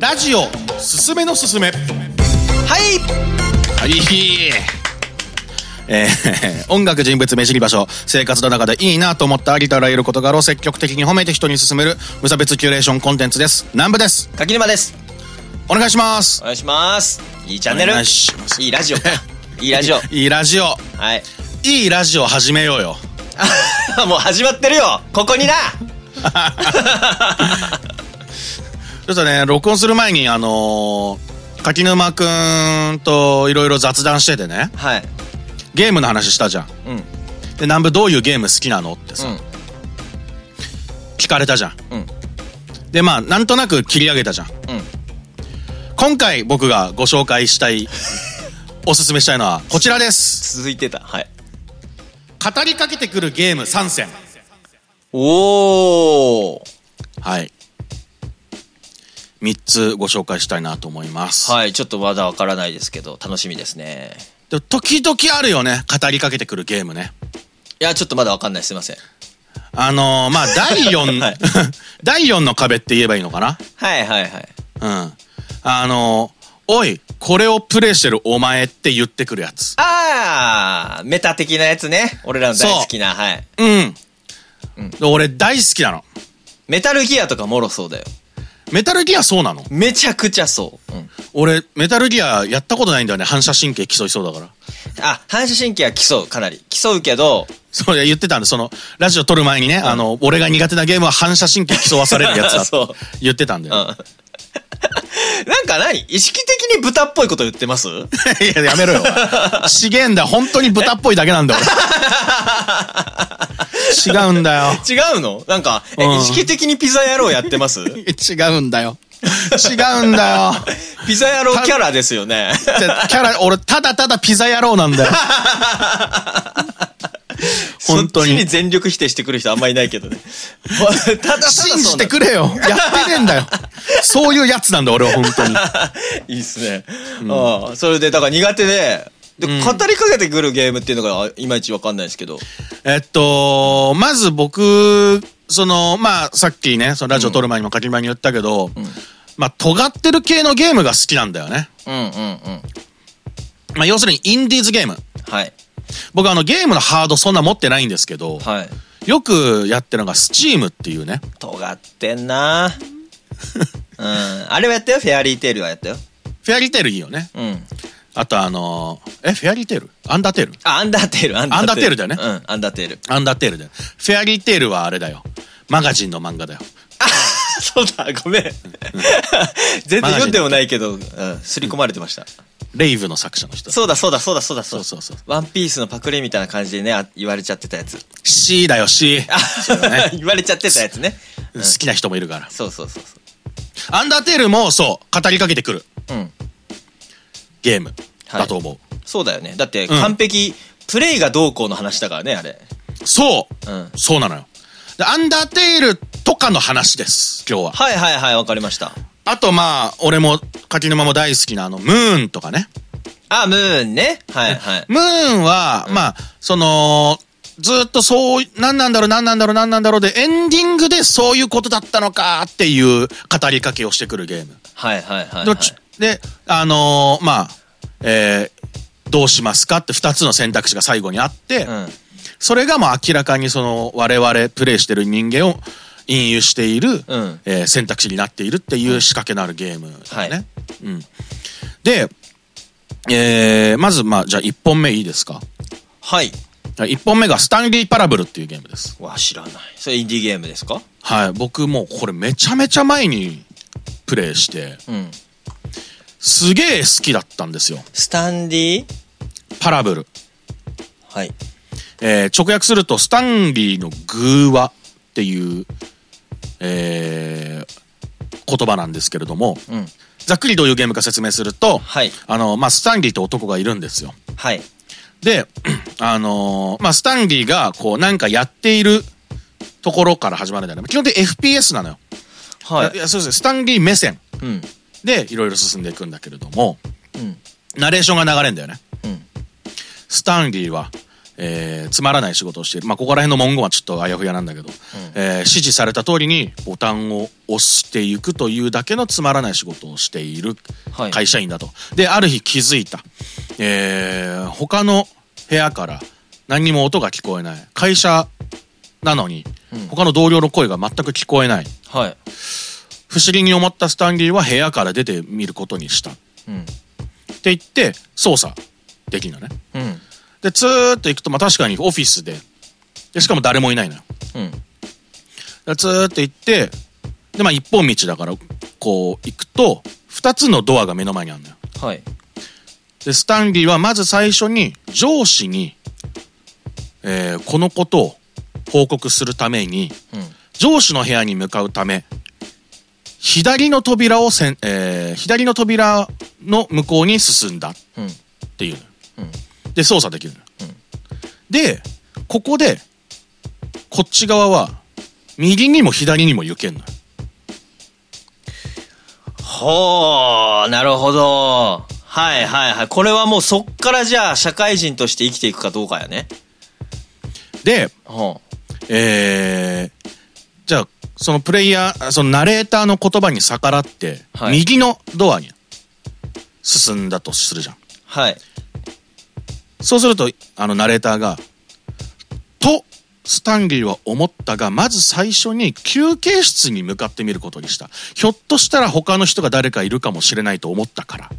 ラジオすすめのすすめ。はい。はい。えー、音楽人物目知り場所生活の中でいいなと思ったありとあらゆる事柄を積極的に褒めて人に勧める。無差別キュレーションコンテンツです。南部です。柿沼です。お願いします。お願いします。いいチャンネル。お願いします。いいラジオ。か いいラジオ。いいラジオ。はい。いいラジオ始めようよ。あ もう始まってるよ。ここにな ちょっとね録音する前にあのー、柿沼くんといろいろ雑談しててね。はい。ゲームの話したじゃん。うん。で南部どういうゲーム好きなのってさ、うん。聞かれたじゃん。うん。でまあなんとなく切り上げたじゃん。うん。今回僕がご紹介したいおすすめしたいのはこちらです。続いてた。はい。語りかけてくるゲーム3選おおはい3つご紹介したいなと思います、はいちょっとまだわからないですけど楽しみですね。で時々あるよね。語りかけてくるゲームね。いやちょっとまだわかんない。すいません。あのーまあ第4、はい。第4の壁って言えばいいのかな？はいはいはい。うん。あのーおいこれをプレイしてるお前って言ってくるやつ。ああメタ的なやつね。俺らの大好きなはい。うん、で俺大好きなの。メタルギアとかもろそうだよメタルギアそうなの？めちゃくちゃそう、うん、俺メタルギアやったことないんだよね。反射神経競いそうだから。あ反射神経は競う。かなり。競うけどそれ言ってたんでそのラジオ撮る前にね、あの俺が苦手なゲームは反射神経競わされるやつだ 言ってたんだよ、うんなんか何意識的に豚っぽいこと言ってます？いややめろよ。資源だ本当に豚っぽいだけなんだ。よ俺違うんだよ。違うの？なんか、えうん。意識的にピザ野郎やってます？違うんだよ。違うんだよ。ピザ野郎キャラですよね。キャラ俺ただただピザ野郎なんだよ 本当にそっちに全力否定してくる人あんまいないけどね。ただただ信じてくれよやってねえんだよ そういうやつなんだ俺は本当に いいっすね。ああそれで、だから苦手で、で、語りかけてくるゲームっていうのがいまいちわかんないですけど。えっと、まず僕、その、まあ、さっきね、そのラジオ撮る前にも書き前に言ったけど、まあ、尖ってる系のゲームが好きなんだよね。うんうんうん。まあ、要するにインディーズゲーム。はい。僕あの、ゲームのハードそんな持ってないんですけど、はい。よくやってるのが Steam っていうね。尖ってんな うん。あれはやったよ、 Fairy Tail はやったよ。 Fairy Tail いいよね。うん。あとあのーえ、 Fairy Tail？Undertale？あ、 Undertale、Undertale だよねうん、 Undertale。Undertale だよ。 Fairy Tail はあれだよ。マガジンの漫画だよ。あそうだ、ごめん。全然読んでもないけど、うん、刷り込まれてました。レイブの作者の人。そうだ、そうだ、そうだ、そうだ、そうそうそう。ワンピースのパクリみたいな感じでね、あ言われちゃってたやつ。C だよ、C。ね言われちゃってたやつね。好きな人もいるから。そうそうそうアンダーテールもそう、語りかけてくるそう。うん。ゲームだと思う。そうだよね。だって、完璧、プレイがどうこうの話だからね、あれ。そう、うん。そうなのよ。で、アンダーテールとかの話です、今日は。はいはいはい、わかりました。あと、まあ、俺も、柿沼も大好きなあの、ムーンとかね。あ、ムーンね。はいはい。ムーンは、まあ、その、ずっとそう、何なんだろう、何なんだろう、何なんだろうで、エンディングでそういうことだったのかっていう語りかけをしてくるゲーム。はいはいはい、はい。で、あのーまあ、えー、どうしますかって二つの選択肢が最後にあって、うん。それがまあ明らかにその我々プレイしてる人間を引誘している、うんえー選択肢になっているっていう仕掛けのあるゲームだよね。はいうん、で、えーまずまあじゃあ1本目いいですか？はい。1本目がスタンリー・パラブルっていうゲームです。わ、知らない。それインディーゲームですか？はい。僕もうこれめちゃめちゃ前にプレイして、うん。すげえ好きだったんですよ。スタンディパラブル。はい。えー直訳すると、スタンリーの偶話っていう、えー言葉なんですけれども、うん。ざっくりどういうゲームか説明すると、はい。あの、まあ、スタンリーって男がいるんですよ。はい。で、あのーまあ、スタンリーが、こう、なんかやっているところから始まるんだよね。基本的に FPS なのよ。はいい。や、そうですね。スタンリー目線うん。でいろいろ進んでいくんだけれども、うん。ナレーションが流れるんだよね。うん。スタンリーは、えーつまらない仕事をしている。まあ、ここら辺の文言はちょっとあやふやなんだけど、えー指示された通りにボタンを押していくというだけのつまらない仕事をしているはい会社員だと。で、ある日気づいた。えー他の部屋から何にも音が聞こえない。会社なのに、他の同僚の声が全く聞こえない。はい。不思議に思ったスタンリーは部屋から出てみることにした。うん。って言って、操作できるのね。うん。で、ずーっと行くと、まあ確かにオフィスで、で、しかも誰もいないのよ。うん。でずーっと行って、で、まあ一本道だから、こう行くと、二つのドアが目の前にあるのよ。はい。で、スタンリーはまず最初に上司に、えーこのことを報告するために、うん。上司の部屋に向かうため、左の扉をせん、えー左の扉の向こうに進んだっうん。ていうのようん。で、操作できるのよで、ここで、こっち側は、右にも左にも行けんのよ。ほー、なるほど。はいはいはい。これはもうそっからじゃあ社会人として生きていくかどうかやね。で、ほえー、じゃあ、そのプレイヤー、そのナレーターの言葉に逆らって、はい右のドアに進んだとするじゃん。う。はい。そうすると、あのナレーターが、と、スタンリーは思ったが、まず最初に休憩室に向かってみることにした。ひょっとしたら他の人が誰かいるかもしれないと思ったから。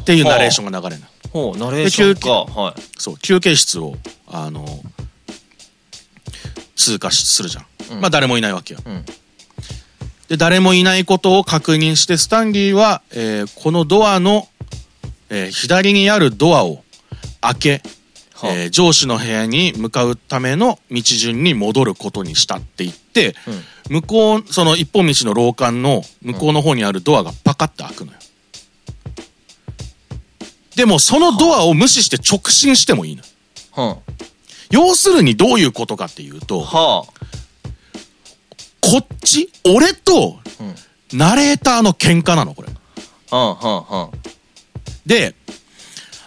っていうナレーションが流れるの。ほう、ナレーションでか。はい。そう、休憩室を、あの、通過しするじゃん。まあ誰もいないわけよ。うんで、誰もいないことを確認して、スタンリーは、えーこのドアの、えー左にあるドアを開け、はあえー上司の部屋に向かうための道順に戻ることにしたって言って、向こう、その一本道の廊下の向こうの方にあるドアがパカッと開くのよ。でも、そのドアを無視して直進してもいいの。は要するにどういうことかっていうと、あ。はこっち、俺とうん、ナレーターの喧嘩なの、これ。あ。はあ、はあ、はで、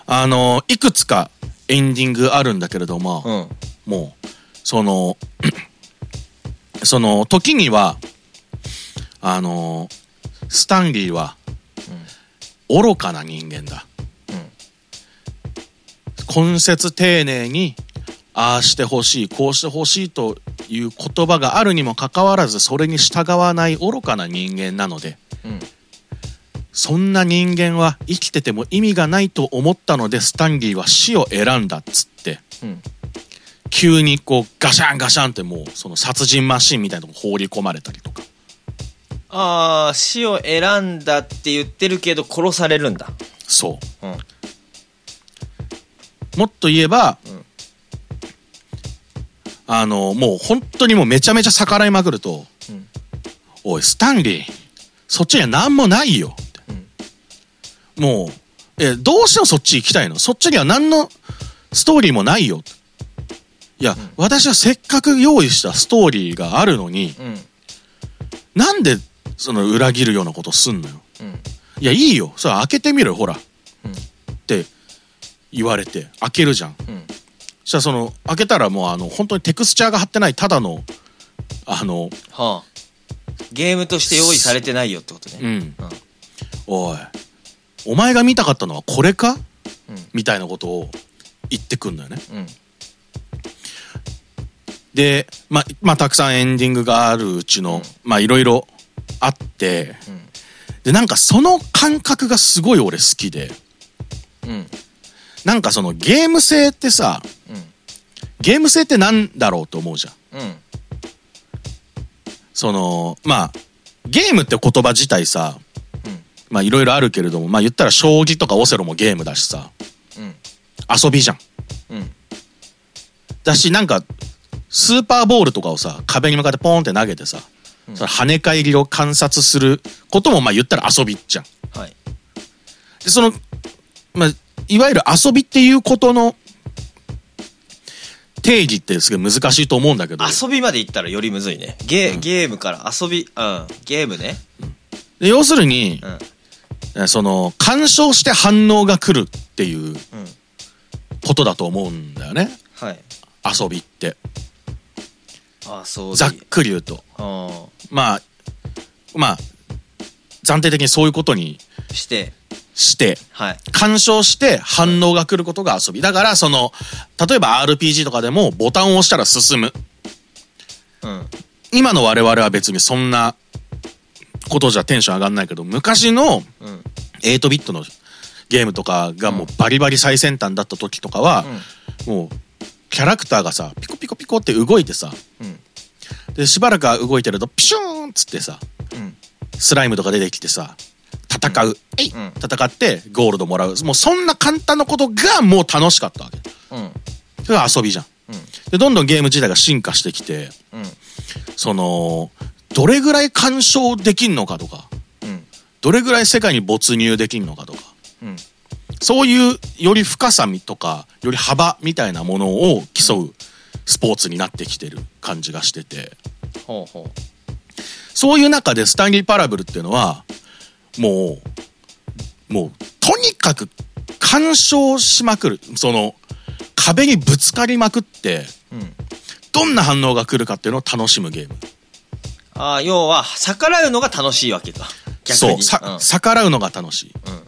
あの、いくつかエンディングあるんだけれども、あ。うん。もう、その、その、時には、あの、スタンリーは、愚かな人間だ。根節丁寧に、ああしてほしい、こうしてほしいという言葉があるにもかかわらず、それに従わない愚かな人間なので、うん。そんな人間は生きてても意味がないと思ったので、スタンリーは死を選んだっつって、うん。急にこうガシャンガシャンってもうその殺人マシンみたいなとこ放り込まれたりとか。ああ、死を選んだって言ってるけど殺されるんだ。そう。うん。もっと言えば、んあの、もう本当にもうめちゃめちゃ逆らいまくると、うんおい、スタンリー、そっちには何もないよ。もう、え、どうしてもそっち行きたいの？そっちには何のストーリーもないよ。いや、私はせっかく用意したストーリーがあるのに、うん。なんでその裏切るようなことすんのよ？うん。いや、いいよ。それ開けてみろよ、ほら。うんって言われて、開けるじゃん。うん。そしたらその、開けたらもうあの、本当にテクスチャーが貼ってない、ただの、あの、はあ。ゲームとして用意されてないよってことね。うん。おい、お前が見たかったのはこれか、みたいなことを言ってくんだよね。うん。で、ま、まあ、たくさんエンディングがあるうちの、まあ、いろいろあって、で、なんかその感覚がすごい俺好きで、うん。なんかそのゲーム性ってさ、ゲーム性ってなんだろうと思うじゃん。うん。その、まあ、ゲームって言葉自体さ、うんまあいろいろあるけれども、まあ言ったら将棋とかオセロもゲームだしさ、うん。遊びじゃん。うん。だし、なんか、スーパーボールとかをさ、壁に向かってポーンって投げてさ、その跳ね返りを観察することも、まあ言ったら遊びじゃん。はい。で、その、まあ、いわゆる遊びっていうことの定義ってすごい難しいと思うんだけど、遊びまで行ったらよりむずいね。ゲ,、ゲームから遊び、うん。ゲームね。で要するにう、ん。えその、干渉して反応が来るっていううん。ことだと思うんだよね。はい。遊びって。あ、そう。ざっくり言うと。あまあ、まあ、暫定的にそういうことにあ。して、して、はい。干渉して反応が来ることが遊び。だから、その、例えば RPG とかでもボタンを押したら進む。うん。今の我々は別にそんなことじゃテンション上がんないけど、昔のうん。8ビットのゲームとかがもうバリバリ最先端だった時とかは、もう、キャラクターがさ、ピコピコピコって動いてさ、うん。で、しばらく動いてると、ピシューンっつってさ、うん。スライムとか出てきてさ、戦う。えいうん戦ってゴールドもらう。もうそんな簡単なことがもう楽しかったわけ。うん。それが遊びじゃん。うん。で、どんどんゲーム自体が進化してきて、うん。その、どれぐらい干渉できんのかとか、うん。どれぐらい世界に没入できんのかとか、うん。そういうより深さみとか、より幅みたいなものを競うスポーツになってきてる感じがしてて、ほうほそういう中でスタンリー・パラブルっていうのは、もう、もう、とにかく干渉しまくる。その、壁にぶつかりまくって。どんな反応が来るかっていうのを楽しむゲーム。ああ、要は、逆らうのが楽しいわけか。逆そう、うん逆らうのが楽しい。うん。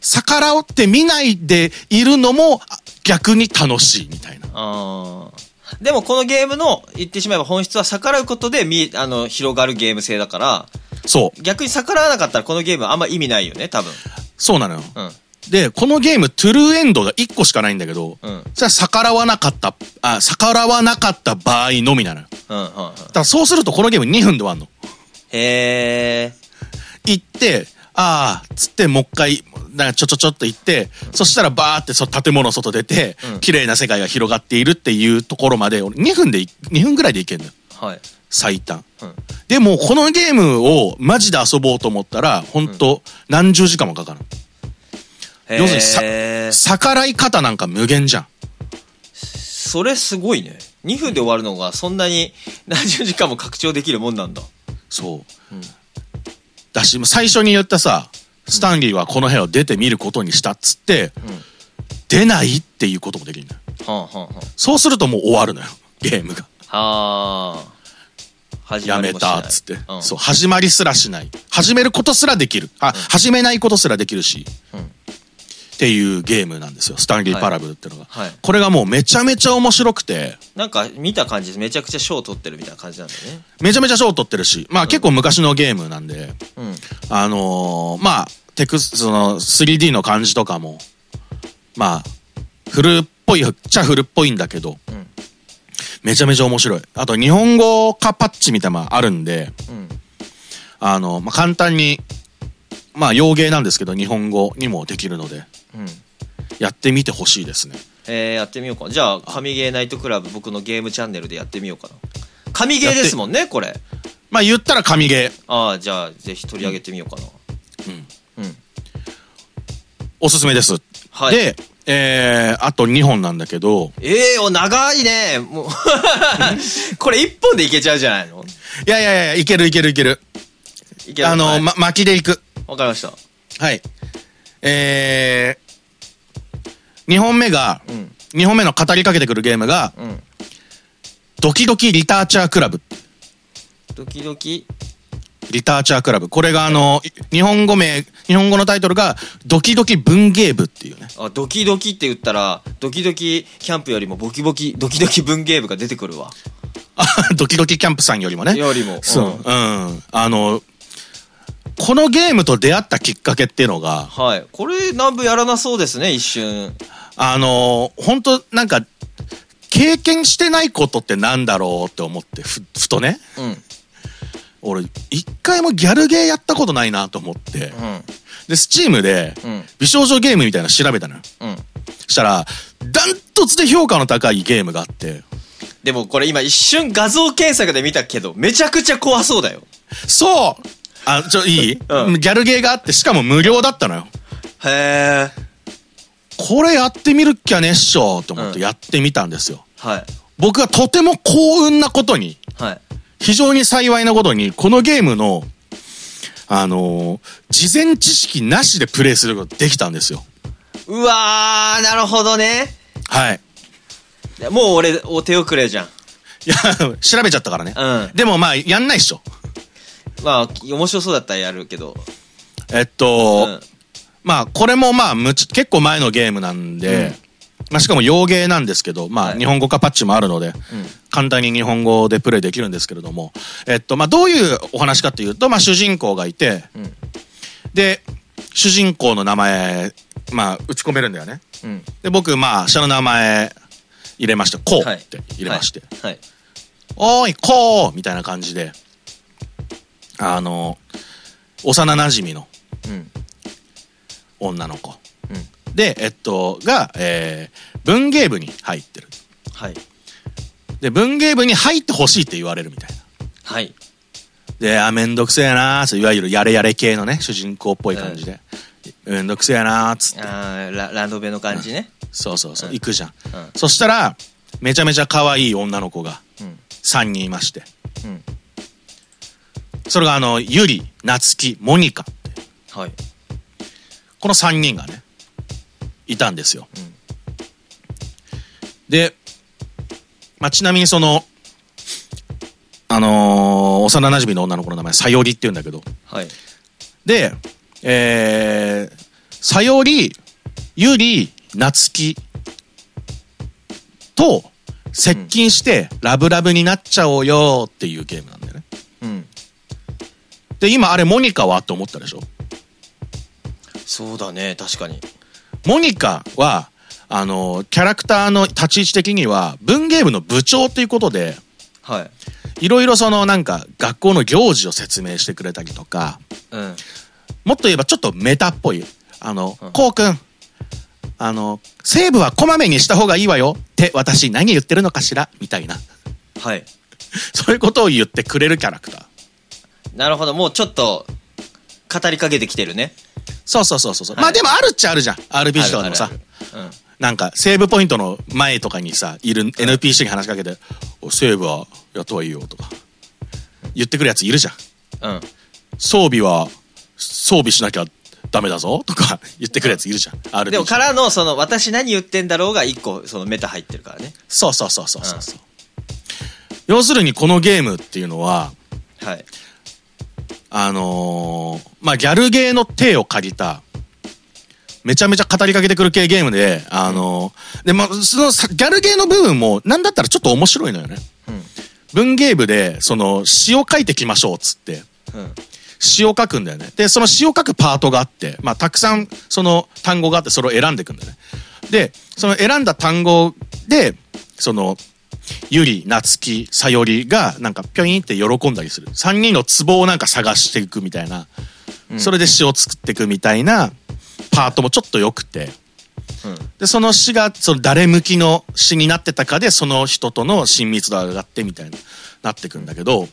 逆らって見ないでいるのもあ逆に楽しいみたいな。あーでもこのゲームの言ってしまえば本質は逆らうことで見えあの広がるゲーム性だからそう、逆に逆らわなかったらこのゲームあんま意味ないよね多分そうなのよ。うんで、このゲーム、トゥルーエンドが1個しかないんだけど、うんそれは逆らわなかった、あ、逆らわなかった場合のみなのよ。うんうんうんだからそうするとこのゲーム2分で終わんの。へえ行って、ああ、つってもう一回、なんかちょちょちょっと行って、そしたらバーってそ建物の外出て、うん綺麗な世界が広がっているっていうところまで、俺2分でい、2分ぐらいで行けんのよ。はい最短。うんでも、このゲームをマジで遊ぼうと思ったら、本当何十時間もかかる。へ要するに逆らい方なんか無限じゃん。それすごいね。2分で終わるのがそんなに 何十時間も拡張できるもんなんだ。そう。うん。だし、最初に言ったさ、スタンリーはこの部屋を出てみることにしたっつって、うん。出ないっていうこともできるんだよ。はあはあはそうするともう終わるのよ、ゲームが。あはあ。始やめたっつって、うん。そう、始まりすらしない。始めることすらできる。あ、始めないことすらできるし、うんっていうゲームなんですよ。スタンリー・パラブルってのが。はい。これがもうめちゃめちゃ面白くて、なんか見た感じめちゃくちゃ賞取ってるみたいな感じなんだよね。めちゃめちゃ賞取ってるし、まあ結構昔のゲームなんで、うん。あのーまあ、テクス、その 3D の感じとかも、まあ、古っぽい、っちゃ古っぽいんだけど、うん。めちゃめちゃ面白い。あと日本語化パッチみたいなのもあるんで、うん。あの、まあ、簡単に、まあ、洋芸なんですけど、日本語にもできるので、うんやってみてほしいですね。えー、やってみようか。じゃあ神ゲーナイトクラブ僕のゲームチャンネルでやってみようかな。神ゲーですもんねこれ。まあ、言ったら神ゲー。ああじゃあぜひ取り上げてみようかな。うん。うん。おすすめです。はい。で、えー、あと2本なんだけど、ええー、お長いね。もう これ1本でいけちゃうじゃないの？いやいやいや、いけるいけるいける。いける。あの、はい。ま、巻きでいく。わかりました。はい。えー、2本目が、うん2本目の語りかけてくるゲームが、うんドキドキリターチャークラブ。ドキドキ？リターチャークラブ。これがあの、い日本語名、日本語のタイトルが、ドキドキ文芸部っていうね。あドキドキって言ったらドキドキキャンプよりもボキボキドキドキ文芸部が出てくるわあ ドキドキキャンプさんよりもね。よりもそう。うんうん。あの、このゲームと出会ったきっかけっていうのが、はい。これ南部やらなそうですね一瞬。あの、本当なんか、経験してないことってなんだろうって思って、ふ、ふとね。うん。俺、一回もギャルゲーやったことないなと思って。うん。で、スチームで、うん。美少女ゲームみたいなの調べたのよ。うん。したら、ダントツで評価の高いゲームがあって、でもこれ今一瞬画像検索で見たけどめちゃくちゃ怖そうだよ。そうあ、ちょ、いい、うんギャルゲーがあって、しかも無料だったのよ。へえこれやってみるっきゃねっしょと思っうんてやってみたんですよ。はい僕はとても幸運なことに、はい非常に幸いなことに、このゲームの、あのー事前知識なしでプレイすることができたんですよ。うわーなるほどねはい。もう俺、お手遅れじゃん。いや、調べちゃったからね。うんでもまあ、やんないっしょ。まあ、面白そうだったらやるけど。えっと、うんまあ、これもまあ、むち、結構前のゲームなんで、まあ、しかも洋芸なんですけど、まあ、はい日本語化パッチもあるので、簡単に日本語でプレイできるんですけれども、えっと、まあ、どういうお話かというと、まあ、主人公がいて、んで、主人公の名前、まあ、打ち込めるんだよね。うん。で、僕、まあ、下の名前入れまして、こうはいって入れまして、はい。はい。おーい、こうみたいな感じで、あの、幼馴染のうん。女の子。うん。で、えっと、が、えー、文芸部に入ってる。はい。で、文芸部に入ってほしいって言われるみたいな。はい。で、あ、めんどくせえなーいわゆるやれやれ系のね、主人公っぽい感じで。めんどくせえなーっつって。あーラランドベの感じね。そうそうそう、うん行くじゃん。うん。そしたら、めちゃめちゃ可愛い女の子がうん。3人いまして。うん。それがあの、ゆり、なつき、モニカって。はい。この3人がね、いたんですよ。うんで、まあ、ちなみにその、あのー幼馴染の女の子の名前、さよりって言うんだけど、はい。で、えー、さより、ゆり、なつきと接近してラブラブになっちゃおうよっていうゲームなんだよね。うん。で、今あれモニカはって思ったでしょ？そうだね、確かに。モニカは、あの、キャラクターの立ち位置的には、文芸部の部長っていうことで、はい。いろいろそのなんか学校の行事を説明してくれたりとか、うん。もっと言えばちょっとメタっぽい。あの、うんこうくん、あの、セーブはこまめにした方がいいわよって私何言ってるのかしら？みたいな。はい。そういうことを言ってくれるキャラクター。なるほど、もうちょっと、語りかけてきてるね。そうそうそうそう。はいまあでもあるっちゃあるじゃん。RPG とかでもさあ。るあるあるなんか、セーブポイントの前とかにさ、いる NPC に話しかけて、おセーブはやった方がいいよとか、言ってくるやついるじゃん。うん。うん。装備は、装備しなきゃダメだぞとか 言ってくるやついるじゃん。RPG。でも、からの、その、私何言ってんだろうが一個、そのメタ入ってるからね。そうそうそうそうそうそう。要するにこのゲームっていうのは、はい。あのーまあ、ギャルゲーの手を借りた、めちゃめちゃ語りかけてくる系ゲームで、あのーで、まあ、そのギャルゲーの部分も、なんだったらちょっと面白いのよね。うん。文芸部で、その、詩を書いてきましょうっつって、うん。詩を書くんだよね。で、その詩を書くパートがあって、まあ、たくさん、その単語があって、それを選んでいくんだよね。で、その選んだ単語で、その、ゆり、なつき、さよりが、なんか、ぴょいんって喜んだりする。三人のツボをなんか探していくみたいな、それで詩を作っていくみたいな、パートもちょっと良くて、うん。で、その詩が、その誰向きの詩になってたかで、その人との親密度が上がってみたいな、なってくんだけど、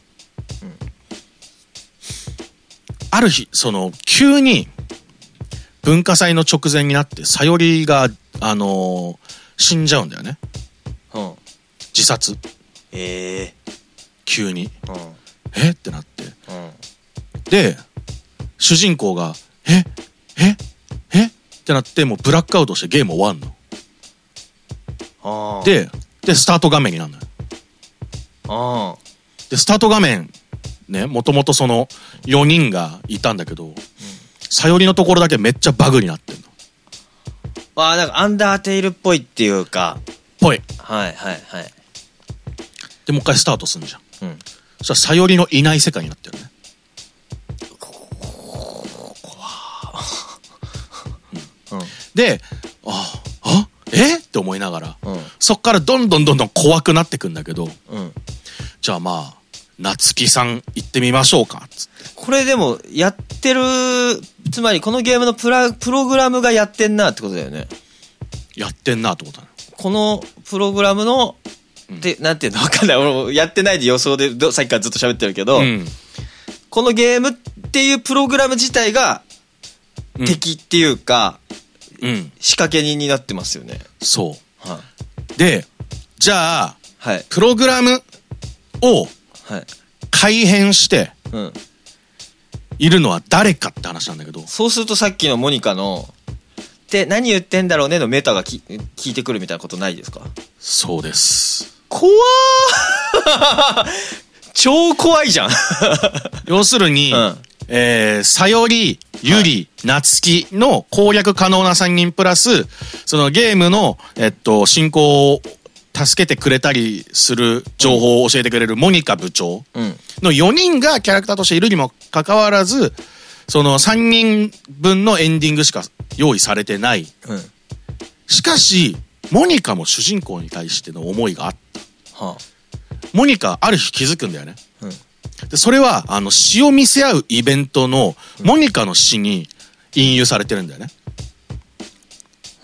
ある日、その、急に、文化祭の直前になって、さよりが、あのー死んじゃうんだよね。うん。自殺。ええ急に。うん。え？ってなって。うん。で、主人公が、え？え？え？ってなって、もうブラックアウトしてゲーム終わんの。ああ。、で、で、スタート画面になるのよ。ああ。で、スタート画面、ね、もともとその4人がいたんだけど、さよりのところだけめっちゃバグになってんの。ああ、なんかアンダーテイルっぽいっていうか。ぽい。はいはいはい。で、もう一回スタートするじゃん。うん。そしたらさよりのいない世界になってるね。うん。で、あ、あ、え？って思いながら、うん。そっからどんどんどんどん怖くなってくんだけど、うん。じゃあまあ、夏木さん行ってみましょうか、つって。これでも、やってる、つまりこのゲームのプラ、プログラムがやってんなってことだよね。やってんなと思ったのよ。このプログラムの、で、なんていうの？わかんない。俺もやってないで予想でど、さっきからずっと喋ってるけど、うん。このゲームっていうプログラム自体がうん敵っていうか、うん。仕掛け人になってますよね。そはい。う。で、じゃあ、はい。プログラムをはい。改変してうん。いるのは誰かって話なんだけど、そうするとさっきのモニカのって、何言ってんだろうねのメタがき聞いてくるみたいなことないですか？そうです。怖ー 超怖いじゃん。要するに、うんえー、さより、ゆり、なつきの攻略可能な3人プラス、そのゲームの、えっと、進行を助けてくれたりする情報を教えてくれるモニカ部長うん。の4人がキャラクターとしているにもかかわらず、その3人分のエンディングしか用意されてない。うん。しかし、モニカも主人公に対しての思いがあった。はモニカ、ある日気づくんだよね。あ。うん。で、それは、あの、詩を見せ合うイベントの、モニカの詩に引用されてるんだよね。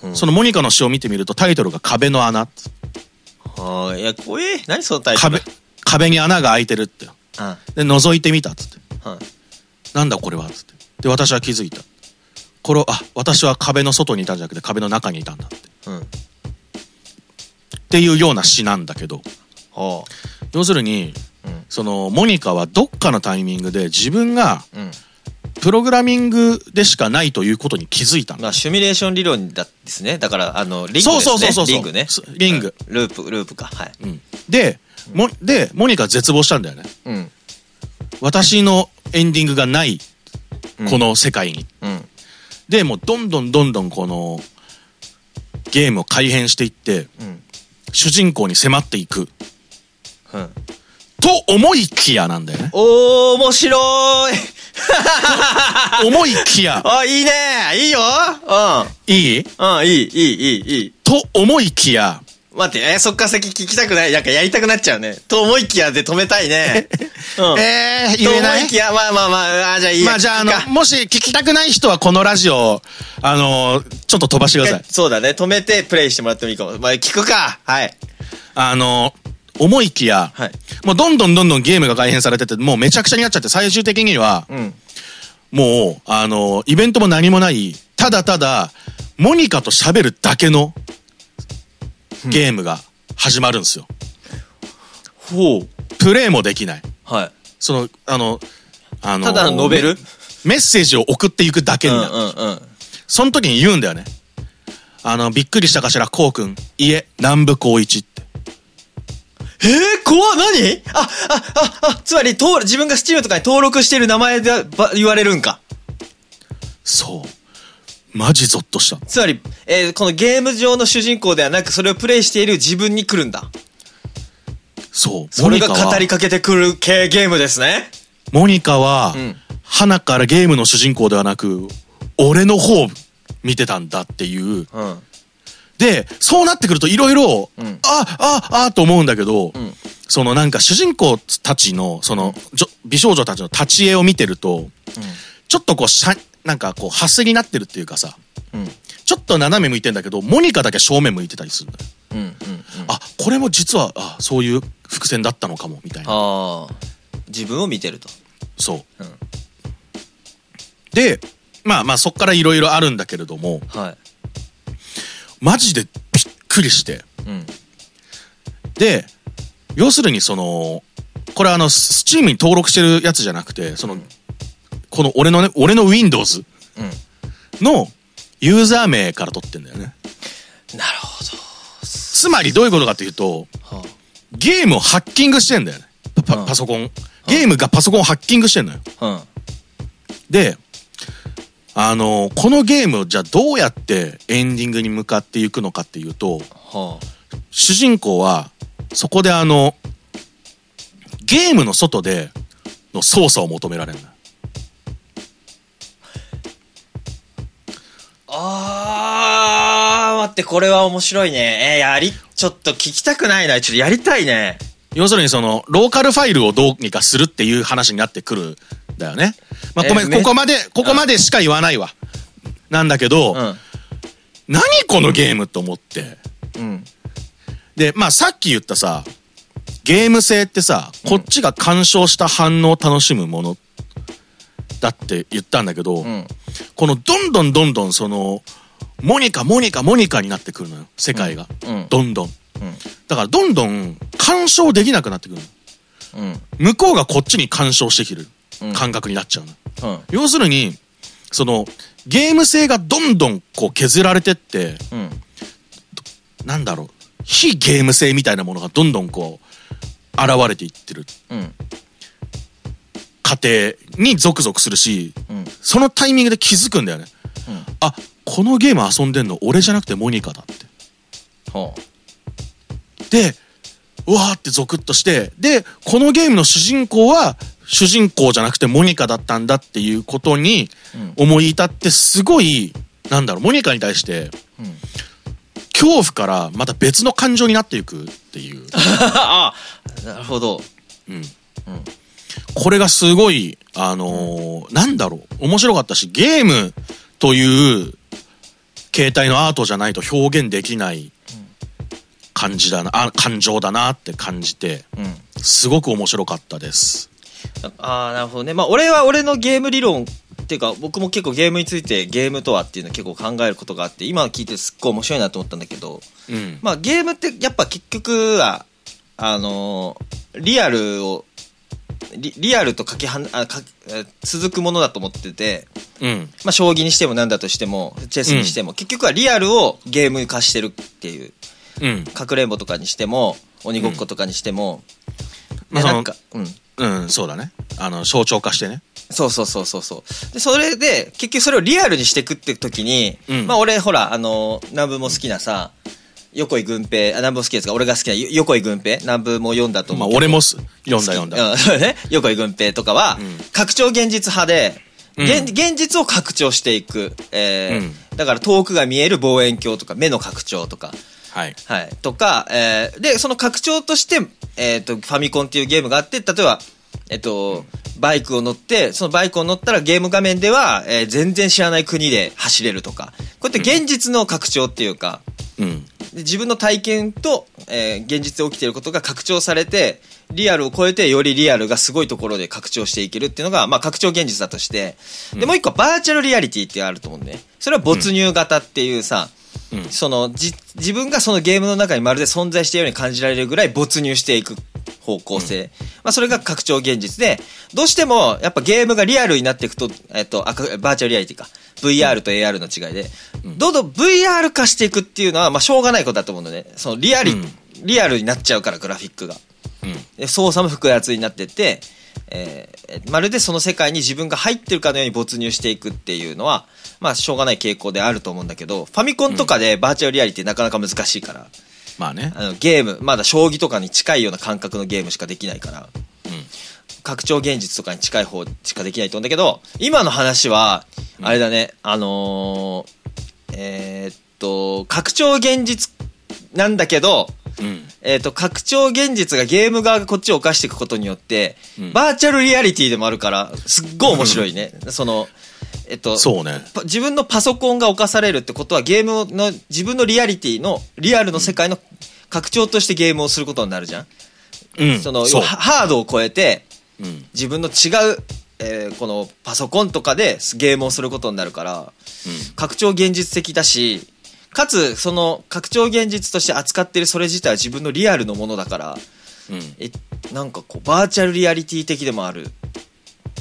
うんそのモニカの詩を見てみると、タイトルが壁の穴。はあ、いや、怖え。何そのタイトル？壁、壁に穴が開いてるって。あで、覗いてみたっつって。はい。なんだこれはっつって。で、私は気づいた。これを、あ、私は壁の外にいたんじゃなくて壁の中にいたんだって。っうん。ていうような詩なんだけど、は要するに、うんその、モニカはどっかのタイミングで自分があ。うん。プログラミングでしかないということに気づいた。まあ、シミュレーション理論だですね。だから、あの、リングですね。そうそうそうそうリングねす。リングうん。ループ、ループか。はい。うん。で、も、で、モニカ絶望したんだよね。うん。私のエンディングがない、うんこの世界に。うん。で、もうどんどんどんどんこの、ゲームを改変していって、うん。主人公に迫っていく。うん。と思いきやなんだよね。おー、面白い 思いきや、あ、いいねいいよいい？うん。うん、いい、いい、いい、いい。と思いきや、待って、えーそっから先聞きたくない？なんかやりたくなっちゃうね。と思いきやで止めたいね。うん。えー、と言えない？思いきや、まあまあまあ、あじゃあいいや。まあじゃあ、あのもし聞きたくない人はこのラジオ、あの、ちょっと飛ばしてくださいえ。そうだね。止めてプレイしてもらってもいいかも。まあ、聞くか。はい。あの、思いきや、はい。もうどんどんどんどんゲームが改変されてて、もうめちゃくちゃになっちゃって、最終的には、うん。もう、あの、イベントも何もない、ただただ、モニカと喋るだけのゲームが始まるんですよ。ほう。プレイもできない。はい。その、あの、あの、ただのノベル？メッセージを送っていくだけうんになる。うんうん。その時に言うんだよね。あの、びっくりしたかしら、こうくん、家、南部光一って。えー、怖っ何？あ、あ、あ、あ、つまり、登自分がスチームとかに登録してる名前でば言われるんか。そう。マジゾッとした。つまり、えーこのゲーム上の主人公ではなく、それをプレイしている自分に来るんだ。そう。それが語りかけてくる系ゲームですね。モニカは、うん花からゲームの主人公ではなく、俺の方見てたんだっていう。うん。で、そうなってくるといろいろ、うんあ、あ、あ、と思うんだけど、んそのなんか主人公たちの、その、美少女たちの立ち絵を見てると、ちょっとこう、なんかこう、ハスになってるっていうかさ、うん。ちょっと斜め向いてんだけど、モニカだけ正面向いてたりするんだよ。うん。うん。うん。あ、これも実は、あ、そういう伏線だったのかも、みたいな。自分を見てると。そう。うんで、まあまあそっからいろいろあるんだけれども、はい。マジでびっくりして。うん。で、要するにその、これあの、スチームに登録してるやつじゃなくて、その、この俺のね、俺の Windows うん。のユーザー名から取ってんだよね。なるほつまりどういうことかっていうと、ゲームをハッキングしてんだよね。パうんパソコン。ゲームがパソコンをハッキングしてんのよ。で、あの、このゲームをじゃあどうやってエンディングに向かっていくのかっていうと、は主人公は、そこであの、ゲームの外での操作を求められるのよあ。あー、待って、これは面白いね。えー、やり、ちょっと聞きたくないな。ちょっとやりたいね。要するにその、ローカルファイルをどうにかするっていう話になってくるんだよね。まあ、ごめん、ここまで、ここまでしか言わないわ。なんだけど、うん。何このゲームと思って。うん。で、まあさっき言ったさ、ゲーム性ってさ、こっちが干渉した反応を楽しむものだって言ったんだけど、うん。このどんどんどんどんその、モニカ、モニカ、モニカになってくるのよ、世界が。うん。どんどん。うん。だからどんどん干渉できなくなってくるの。うん。向こうがこっちに干渉してきるうん感覚になっちゃうの。うん。要するに、その、ゲーム性がどんどんこう削られてって、うん。なんだろう、非ゲーム性みたいなものがどんどんこう、現れていってるうん。過程にゾクゾクするし、うん。そのタイミングで気づくんだよね。うん。あ、このゲーム遊んでんの俺じゃなくてモニカだって。ほで、うわーってゾクッとして、で、このゲームの主人公は、主人公じゃなくてモニカだったんだっていうことにうん思い至って、すごい、なんだろう、モニカに対して、う。うん。恐怖からまた別の感情になっていくっていう。あなるほど。うん。うん。これがすごい、あのーなんだろう、面白かったし、ゲームという形態のアートじゃないと表現できない感じだな、あ、感情だなって感じて、うん。すごく面白かったです。ああ、なるほどね。まあ、俺は俺のゲーム理論っていうか、僕も結構ゲームについてゲームとはっていうのを結構考えることがあって、今聞いてすっごい面白いなと思ったんだけど、うん。まあ、ゲームってやっぱ結局は、あのーリアルを、リリアルとかけはんあかえ続くものだと思ってて、うん。まあ、将棋にしても何だとしても、チェスにしても、結局はリアルをゲーム化してるっていう、うん。かくれんぼとかにしても、鬼ごっことかにしても、まあそのねなんか、うん。うん、そうだね。あの、象徴化してね。そうそうそうそうそう。で、それで、結局それをリアルにしていくって時に、うんまあ俺、ほら、あの、南部も好きなさ、横井軍平、あ南部も好きですが、俺が好きなよ横井軍平、南部も読んだとまあ、思うけど。俺もす読んだ読んだ。うん、そ うね。横井軍平とかは、うん拡張現実派で、うん現現実を拡張していく。えーうんだから遠くが見える望遠鏡とか、目の拡張とか。はい。はい。とか、えーで、その拡張として、えっ、と、ファミコンっていうゲームがあって、例えば、えっ、と、バイクを乗って、そのバイクを乗ったらゲーム画面では、えー全然知らない国で走れるとか。こうやって現実の拡張っていうか、うん。で自分の体験と、えー現実で起きていることが拡張されて、リアルを超えてよりリアルがすごいところで拡張していけるっていうのが、まあ拡張現実だとして、で、もう一個はバーチャルリアリティってあると思うんでね。それは没入型っていうさ、うん。そのじ自分がそのゲームの中にまるで存在しているように感じられるぐらい没入していく方向性、まあ、それが拡張現実でどうしてもやっぱゲームがリアルになっていくと、えっと、バーチャルリアリティか。VR と AR の違いで、どんどん VR 化していくっていうのは、まあ、しょうがないことだと思うのね。そのリアリ、うん。リアルになっちゃうからグラフィックが。うん。で操作も複雑になってって、えーまるでその世界に自分が入ってるかのように没入していくっていうのは、まあ、しょうがない傾向であると思うんだけど、ファミコンとかでバーチャルリアリティなかなか難しいから、まあね。あのゲーム、まだ将棋とかに近いような感覚のゲームしかできないから、うん。拡張現実とかに近い方しかできないと思うんだけど、今の話は、あれだね、あのーえーっと、拡張現実なんだけど、うん。えーっと、拡張現実がゲーム側がこっちを犯していくことによって、うんバーチャルリアリティでもあるから、すっごい面白いね。その、えっと、そうね。パ自分のパソコンが犯されるってことはゲームの自分のリアリティのリアルの世界の拡張としてゲームをすることになるじゃん、うん。そのそう。ハハードを超えてうん。自分の違う、えーこのパソコンとかでゲームをすることになるから拡張現実的だしかつその拡張現実として扱ってるそれ自体は自分のリアルのものだからうん。うん。えなんかこうバーチャルリアリティ的でもある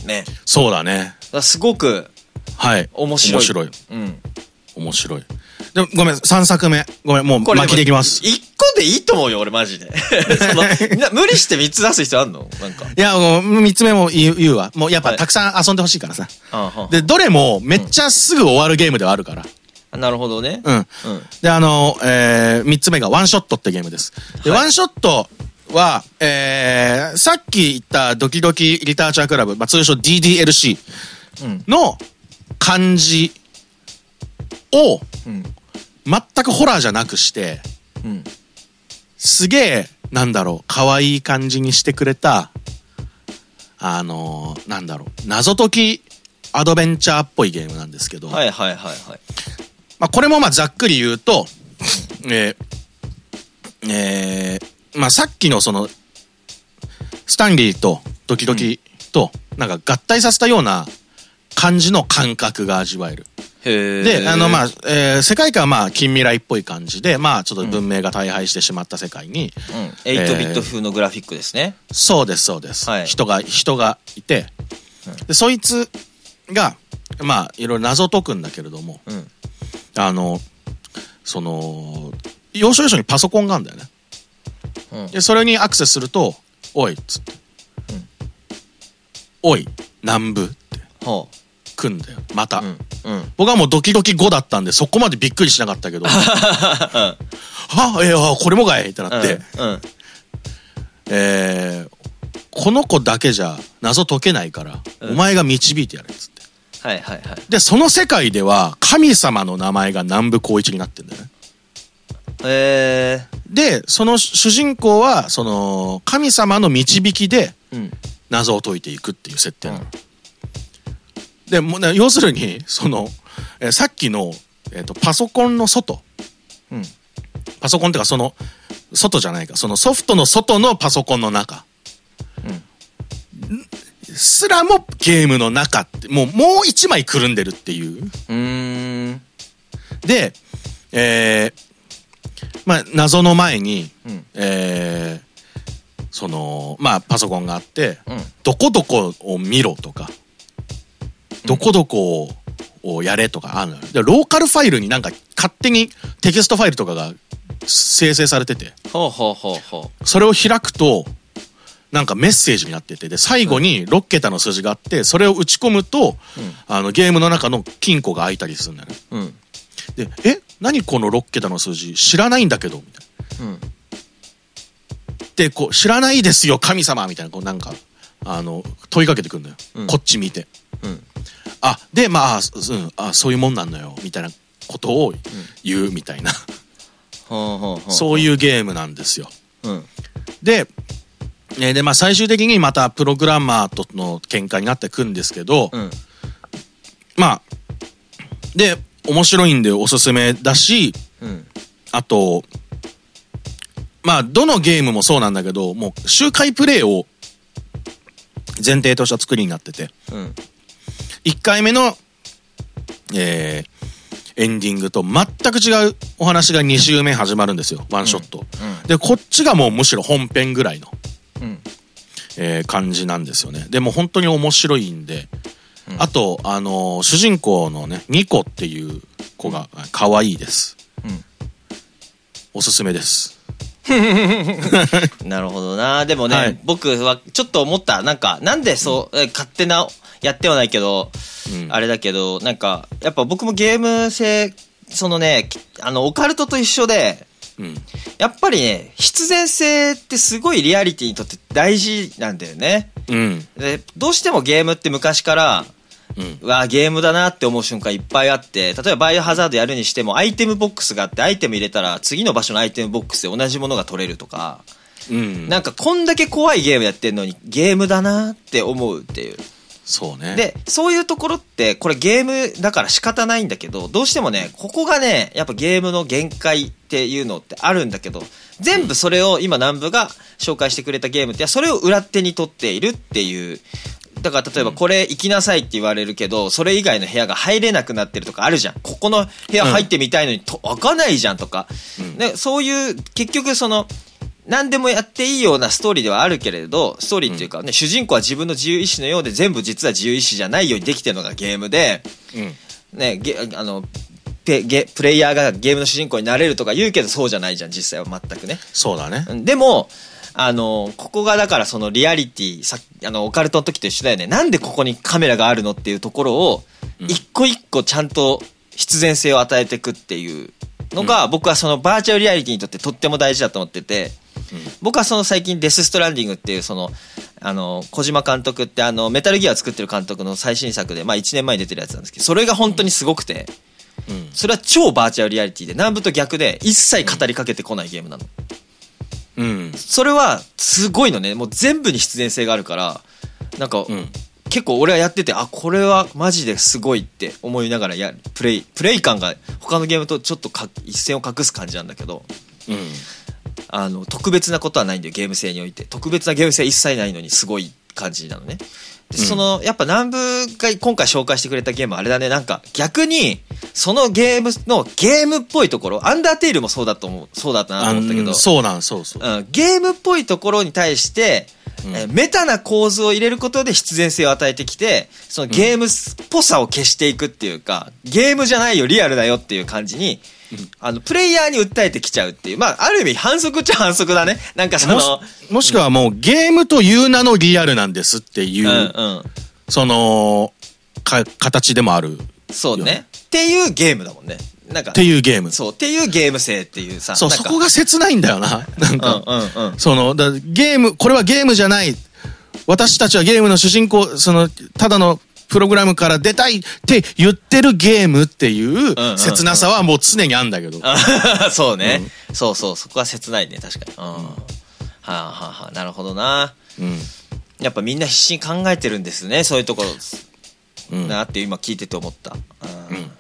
ねそうだね。らすごくはい。面白い面白い。うん面白い。でもごめん、3作目。ごめん、もうこれ巻きでいきます。い一個でいいと思うよ、俺マジで。無理して三つ出す必要あんの？なんか。や、もう3つ目も言う言うわ。もうやっはいぱたくさん遊んでほしいからさ。で、どれもめっちゃすぐ終わるゲームではあるから。あなるほどね。うん。うん。で、あの、えー、3つ目がワンショットってゲームです。で、はいワンショットは、えー、さっき言ったドキドキリターチャークラブ、まあ、通称 DDLC うん。の感じをうん。全くホラーじゃなくして、うん。すげえ、なんだろう、可愛い感じにしてくれた、あのーなんだろう、謎解きアドベンチャーっぽいゲームなんですけど、はいはいはいはい。まあ、これもまあざっくり言うと、えーえーまあ、さっきのその、スタンリーとドキドキと、なんか合体させたような感じの感覚が味わえる。で、あの、まあ、えー世界観はまあ、近未来っぽい感じで、まあ、ちょっと文明が大敗してしまった世界に、うん。8ビット風のグラフィックですね。そうです、そうです。はい人が、人がいて、で、そいつが、まあ、いろいろ謎解くんだけれども、うん。あの、その、要所要所にパソコンがあるんだよね。うん。で、それにアクセスすると、おい、っつって。おい、南部ってほ来んだよ。また。う。うん。うん。僕はもうドキドキ5だったんで、そこまでびっくりしなかったけど、は あ、えー、あこれもかいってなって、うん。えー、この子だけじゃ謎解けないから、うんお前が導いてやれっつって。はいはいはい。で、その世界では、神様の名前が南部光一になってんだよね。えで、その主人公は、その、神様の導きでー。うん。謎を解いていくっていう設定なの。で、もうね、要するに、その、えーさっきの、えっ、と、パソコンの外。うん。パソコンっていうか、その、外じゃないか。そのソフトの外のパソコンの中。すらもゲームの中って、もう、もう一枚くるんでるっていう。うーん。で、えー、まあ、謎の前に、うん。えー、その、まあ、パソコンがあって、うん。どこどこを見ろとか、どこどこをやれとかあるの？よ。で、ローカルファイルになんか勝手にテキストファイルとかが生成されてて、ほうほうほうほそれを開くと、なんかメッセージになってて、で、最後に6桁の数字があって、それを打ち込むと、うんあの、ゲームの中の金庫が開いたりするんだよね。う。うん。で、え何この6桁の数字知らないんだけど？みたいな。うん。で、こう、知らないですよ、神様みたいな、こう、なんか、あの、問いかけてくるんだよ。うんこっち見て。うん。あ、で、まあ、うん、あ、そういうもんなんだよ、みたいなことを言うみたいな、ほうほうほう。そういうゲームなんですよ。うん。で、えーで、まあ、最終的にまたプログラマーとの喧嘩になってくんですけど、うん。まあ、で、面白いんでおすすめだし、うん。あと、まあ、どのゲームもそうなんだけど、もう、周回プレイを前提とした作りになってて、うん。1回目の、えーエンディングと全く違うお話が2周目始まるんですよ。ワンショット。うんで、こっちがもうむしろ本編ぐらいの、うん。えー感じなんですよね。でも本当に面白いんで、うんあと、あのー主人公のね、ニコっていう子が可愛いです。うんおすすめです。なるほどな。でもね、はい僕はちょっと思った。なんか、なんでそう、え勝手な、やってはないけど、うんあれだけど、なんか、やっぱ僕もゲーム性、そのね、きあの、オカルトと一緒で、うん。やっぱりね、必然性ってすごいリアリティにとって大事なんだよね。うん。で、どうしてもゲームって昔から、うん。うわゲームだなって思う瞬間いっぱいあって、例えばバイオハザードやるにしてもアイテムボックスがあって、アイテム入れたら次の場所のアイテムボックスで同じものが取れるとか、うん。なんかこんだけ怖いゲームやってんのにゲームだなって思うっていう。そうね。で、そういうところって、これゲームだから仕方ないんだけど、どうしてもね、ここがね、やっぱゲームの限界っていうのってあるんだけど、全部それを今南部が紹介してくれたゲームって、それを裏手に取っているっていう。だから例えばこれ行きなさいって言われるけど、それ以外の部屋が入れなくなってるとかあるじゃん。ここの部屋入ってみたいのにと、開かないじゃんとか。うんね、そういう、結局その、何でもやっていいようなストーリーではあるけれど、ストーリーっていうかね、主人公は自分の自由意志のようで全部実は自由意志じゃないようにできてるのがゲームで、うん。ね、ゲあの、ペゲプレイヤーがゲームの主人公になれるとか言うけどそうじゃないじゃん、実際は全くね。そうだね。うんでも、あの、ここがだからそのリアリティ、さあの、オカルトの時と一緒だよね。なんでここにカメラがあるのっていうところを、うん一個一個ちゃんと必然性を与えていくっていうのが、僕はそのバーチャルリアリティにとってとっても大事だと思ってて、僕はその最近デス・ストランディングっていうその、あの、小島監督ってあの、メタルギアを作ってる監督の最新作で、まあ1年前に出てるやつなんですけど、それが本当にすごくて、うん。それは超バーチャルリアリティで、南部と逆で一切語りかけてこないゲームなの。うん。それはすごいのね。もう全部に必然性があるから、なんか、うん。結構俺はやってて、あ、これはマジですごいって思いながらやる、プレイ、プレイ感が他のゲームとちょっとか一線を画す感じなんだけど、うん。あの、特別なことはないんだよ、ゲーム性において。特別なゲーム性は一切ないのにすごい感じなのね。で、うんその、やっぱ南部が今回紹介してくれたゲームはあれだね、なんか逆に、そのゲームのゲームっぽいところ、アンダーテイルもそうだと思う、そうだったなと思ったけど、そうなん、そうそう。うん、ゲームっぽいところに対して、えーメタな構図を入れることで必然性を与えてきて、そのゲームっぽさを消していくっていうか、ゲームじゃないよ、リアルだよっていう感じに、あの、プレイヤーに訴えてきちゃうっていう。まあ、ある意味反則っちゃ反則だね。なんかその、もしくはもうゲームという名のリアルなんですっていう、うんうん。その、か、形でもある。そうね。っていうゲームだもんね。なんかっ、ていうゲーム。そう、っていうゲーム性っていうさ。そう、そこが切ないんだよな。なんか、うんうんうん。その、だゲーム、これはゲームじゃない。私たちはゲームの主人公、その、ただのプログラムから出たいって言ってるゲームっていううんうん切なさはもう常にあんだけど。あ そうね、そうそう、そこは切ないね、確かに。うん。はあ、はあはあ、なるほどな。うん。やっぱみんな必死に考えてるんですね、そういうところ。うんなって今聞いてて思った。うん。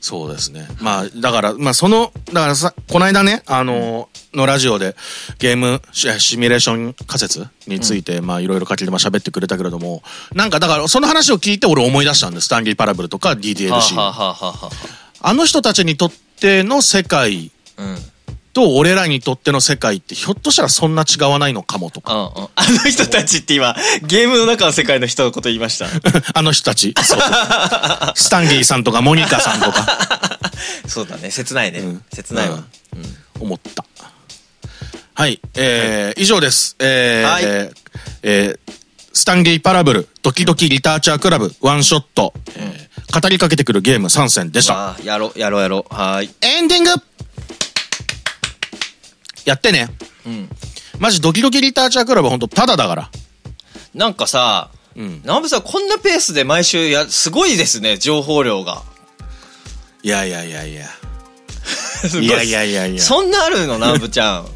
そうですね。まあ、だから、まあ、その、だからさ、この間ね、あの、のラジオで、ゲームシシミュレーション仮説について、まあ、いろいろ書きでま喋ってくれたけれども、なんか、だから、その話を聞いて俺思い出したんです。スタンリー・パラブルとかはあ DDLC。はあの人たちにとっての世界と俺らにとっての世界ってひょっとしたらそんな違わないのかもとか。うん。あの人たちって今、ゲームの中の世界の人のこと言いました。あの人たち。そうスタンリーさんとかモニカさんとか。そうだね、切ないね。うん切ないわ。うん思った。はい。えー以上です。えーはいえーえースタンリーパラブル、ドキドキリターチャークラブ、ワンショット、えー語りかけてくるゲーム3選でした。やろう、やろう、やろう。はーい。エンディングやってね。うん。マジドキドキリターチャークラブほんとタダだから。なんかさ、うん。南部さん、こんなペースで毎週や、すごいですね、情報量が。いやいやいやいや。いやいやいやいや。そんなあるの、南部ちゃん。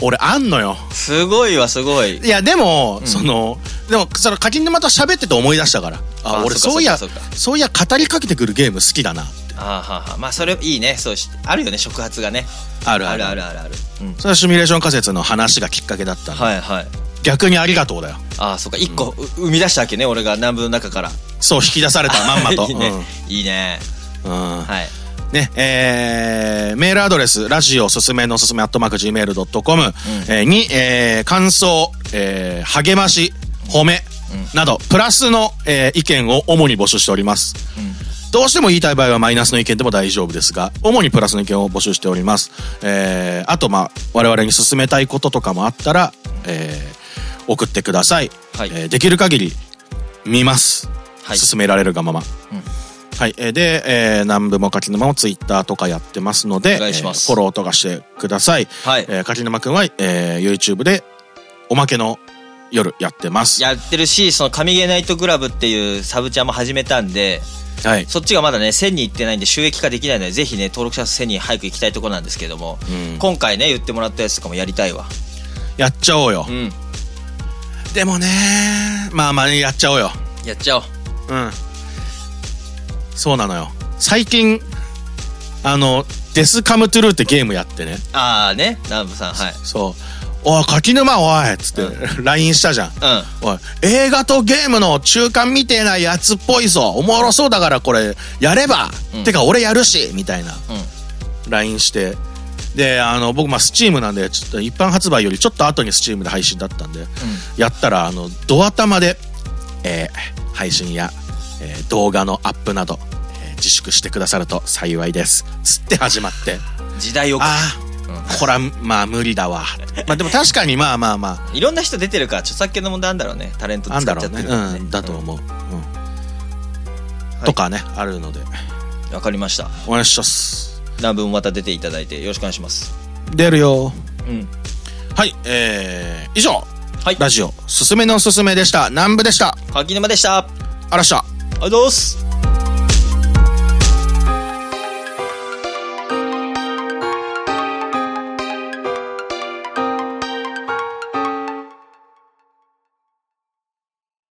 俺あんのよ。すごいわ、すごい。いや、でも、その、でも、その、柿沼と喋ってて思い出したから。あ、俺そういや、そういや、語りかけてくるゲーム好きだなって。あーはーはーまあ、それ、いいね。そうし、あるよね、触発がね。ああるある。るあるあるある。うん。それはシミュレーション仮説の話がきっかけだったの。はいはい。逆にありがとうだよ。ああ、そっか、一個、う生み出したわけね、俺が南部の中から。そう、引き出されたまんまと。いいね。いいね。うん。うんはい。ね、えー、メールアドレス、ラジオすすめのすすめアットマーク Gmail.com、えーに、えー、感想、えー、励まし、褒め、など、プラスの、えー意見を主に募集しております。どうしても言いたい場合はマイナスの意見でも大丈夫ですが、主にプラスの意見を募集しております。えー、あと、まあ、我々に進めたいこととかもあったら、えー、送ってください。はいえーできる限り、見ます。はい進められるがまま。うんはい。えーで、えー南部も柿沼もツイッターとかやってますので、お願いしますえーフォローとかしてください。はいえー柿沼くんは、えー YouTube で、おまけの夜やってます。やってるし、その神ゲーナイトクラブっていうサブチャンも始めたんで、はい。そっちがまだね、1000人いってないんで収益化できないので、ぜひね、登録者数1000人早く行きたいところなんですけども、うん今回ね、言ってもらったやつとかもやりたいわ。やっちゃおうよう。ん。でもね、まあまあやっちゃおうよ。やっちゃおう。うん。そうなのよ。最近、あの、デスカムトゥルーってゲームやってね。ああね、南部さん、はい。そう。おい、柿沼おいっつって、LINE したじゃん。うん。おい、映画とゲームの中間みてえなやつっぽいぞ。おもろそうだからこれ、やれば。うんてか俺やるしみたいな。うん。LINE して。で、あの、僕、まあ、スチームなんで、ちょっと一般発売よりちょっと後にスチームで配信だったんで、やったら、あの、ドア玉で、えー配信や、えー動画のアップなど、えー自粛してくださると幸いです。つって始まって、時代を。ああ、こら、まあ無理だわ。まあでも確かにまあまあまいろんな人出てるから、著作権の問題あんだろうね。タレント使だろうね。っちゃってるからうん、だと思う。うん。いとかね、あるので、うんわかりました。お願いします。南部もまた出ていただいて、よろしくお願いします。出るよ。うん。はい、えー、以上、はい。ラジオ、すすめのすすめでした。南部でした。柿沼でした。あらっしゃ。ございます。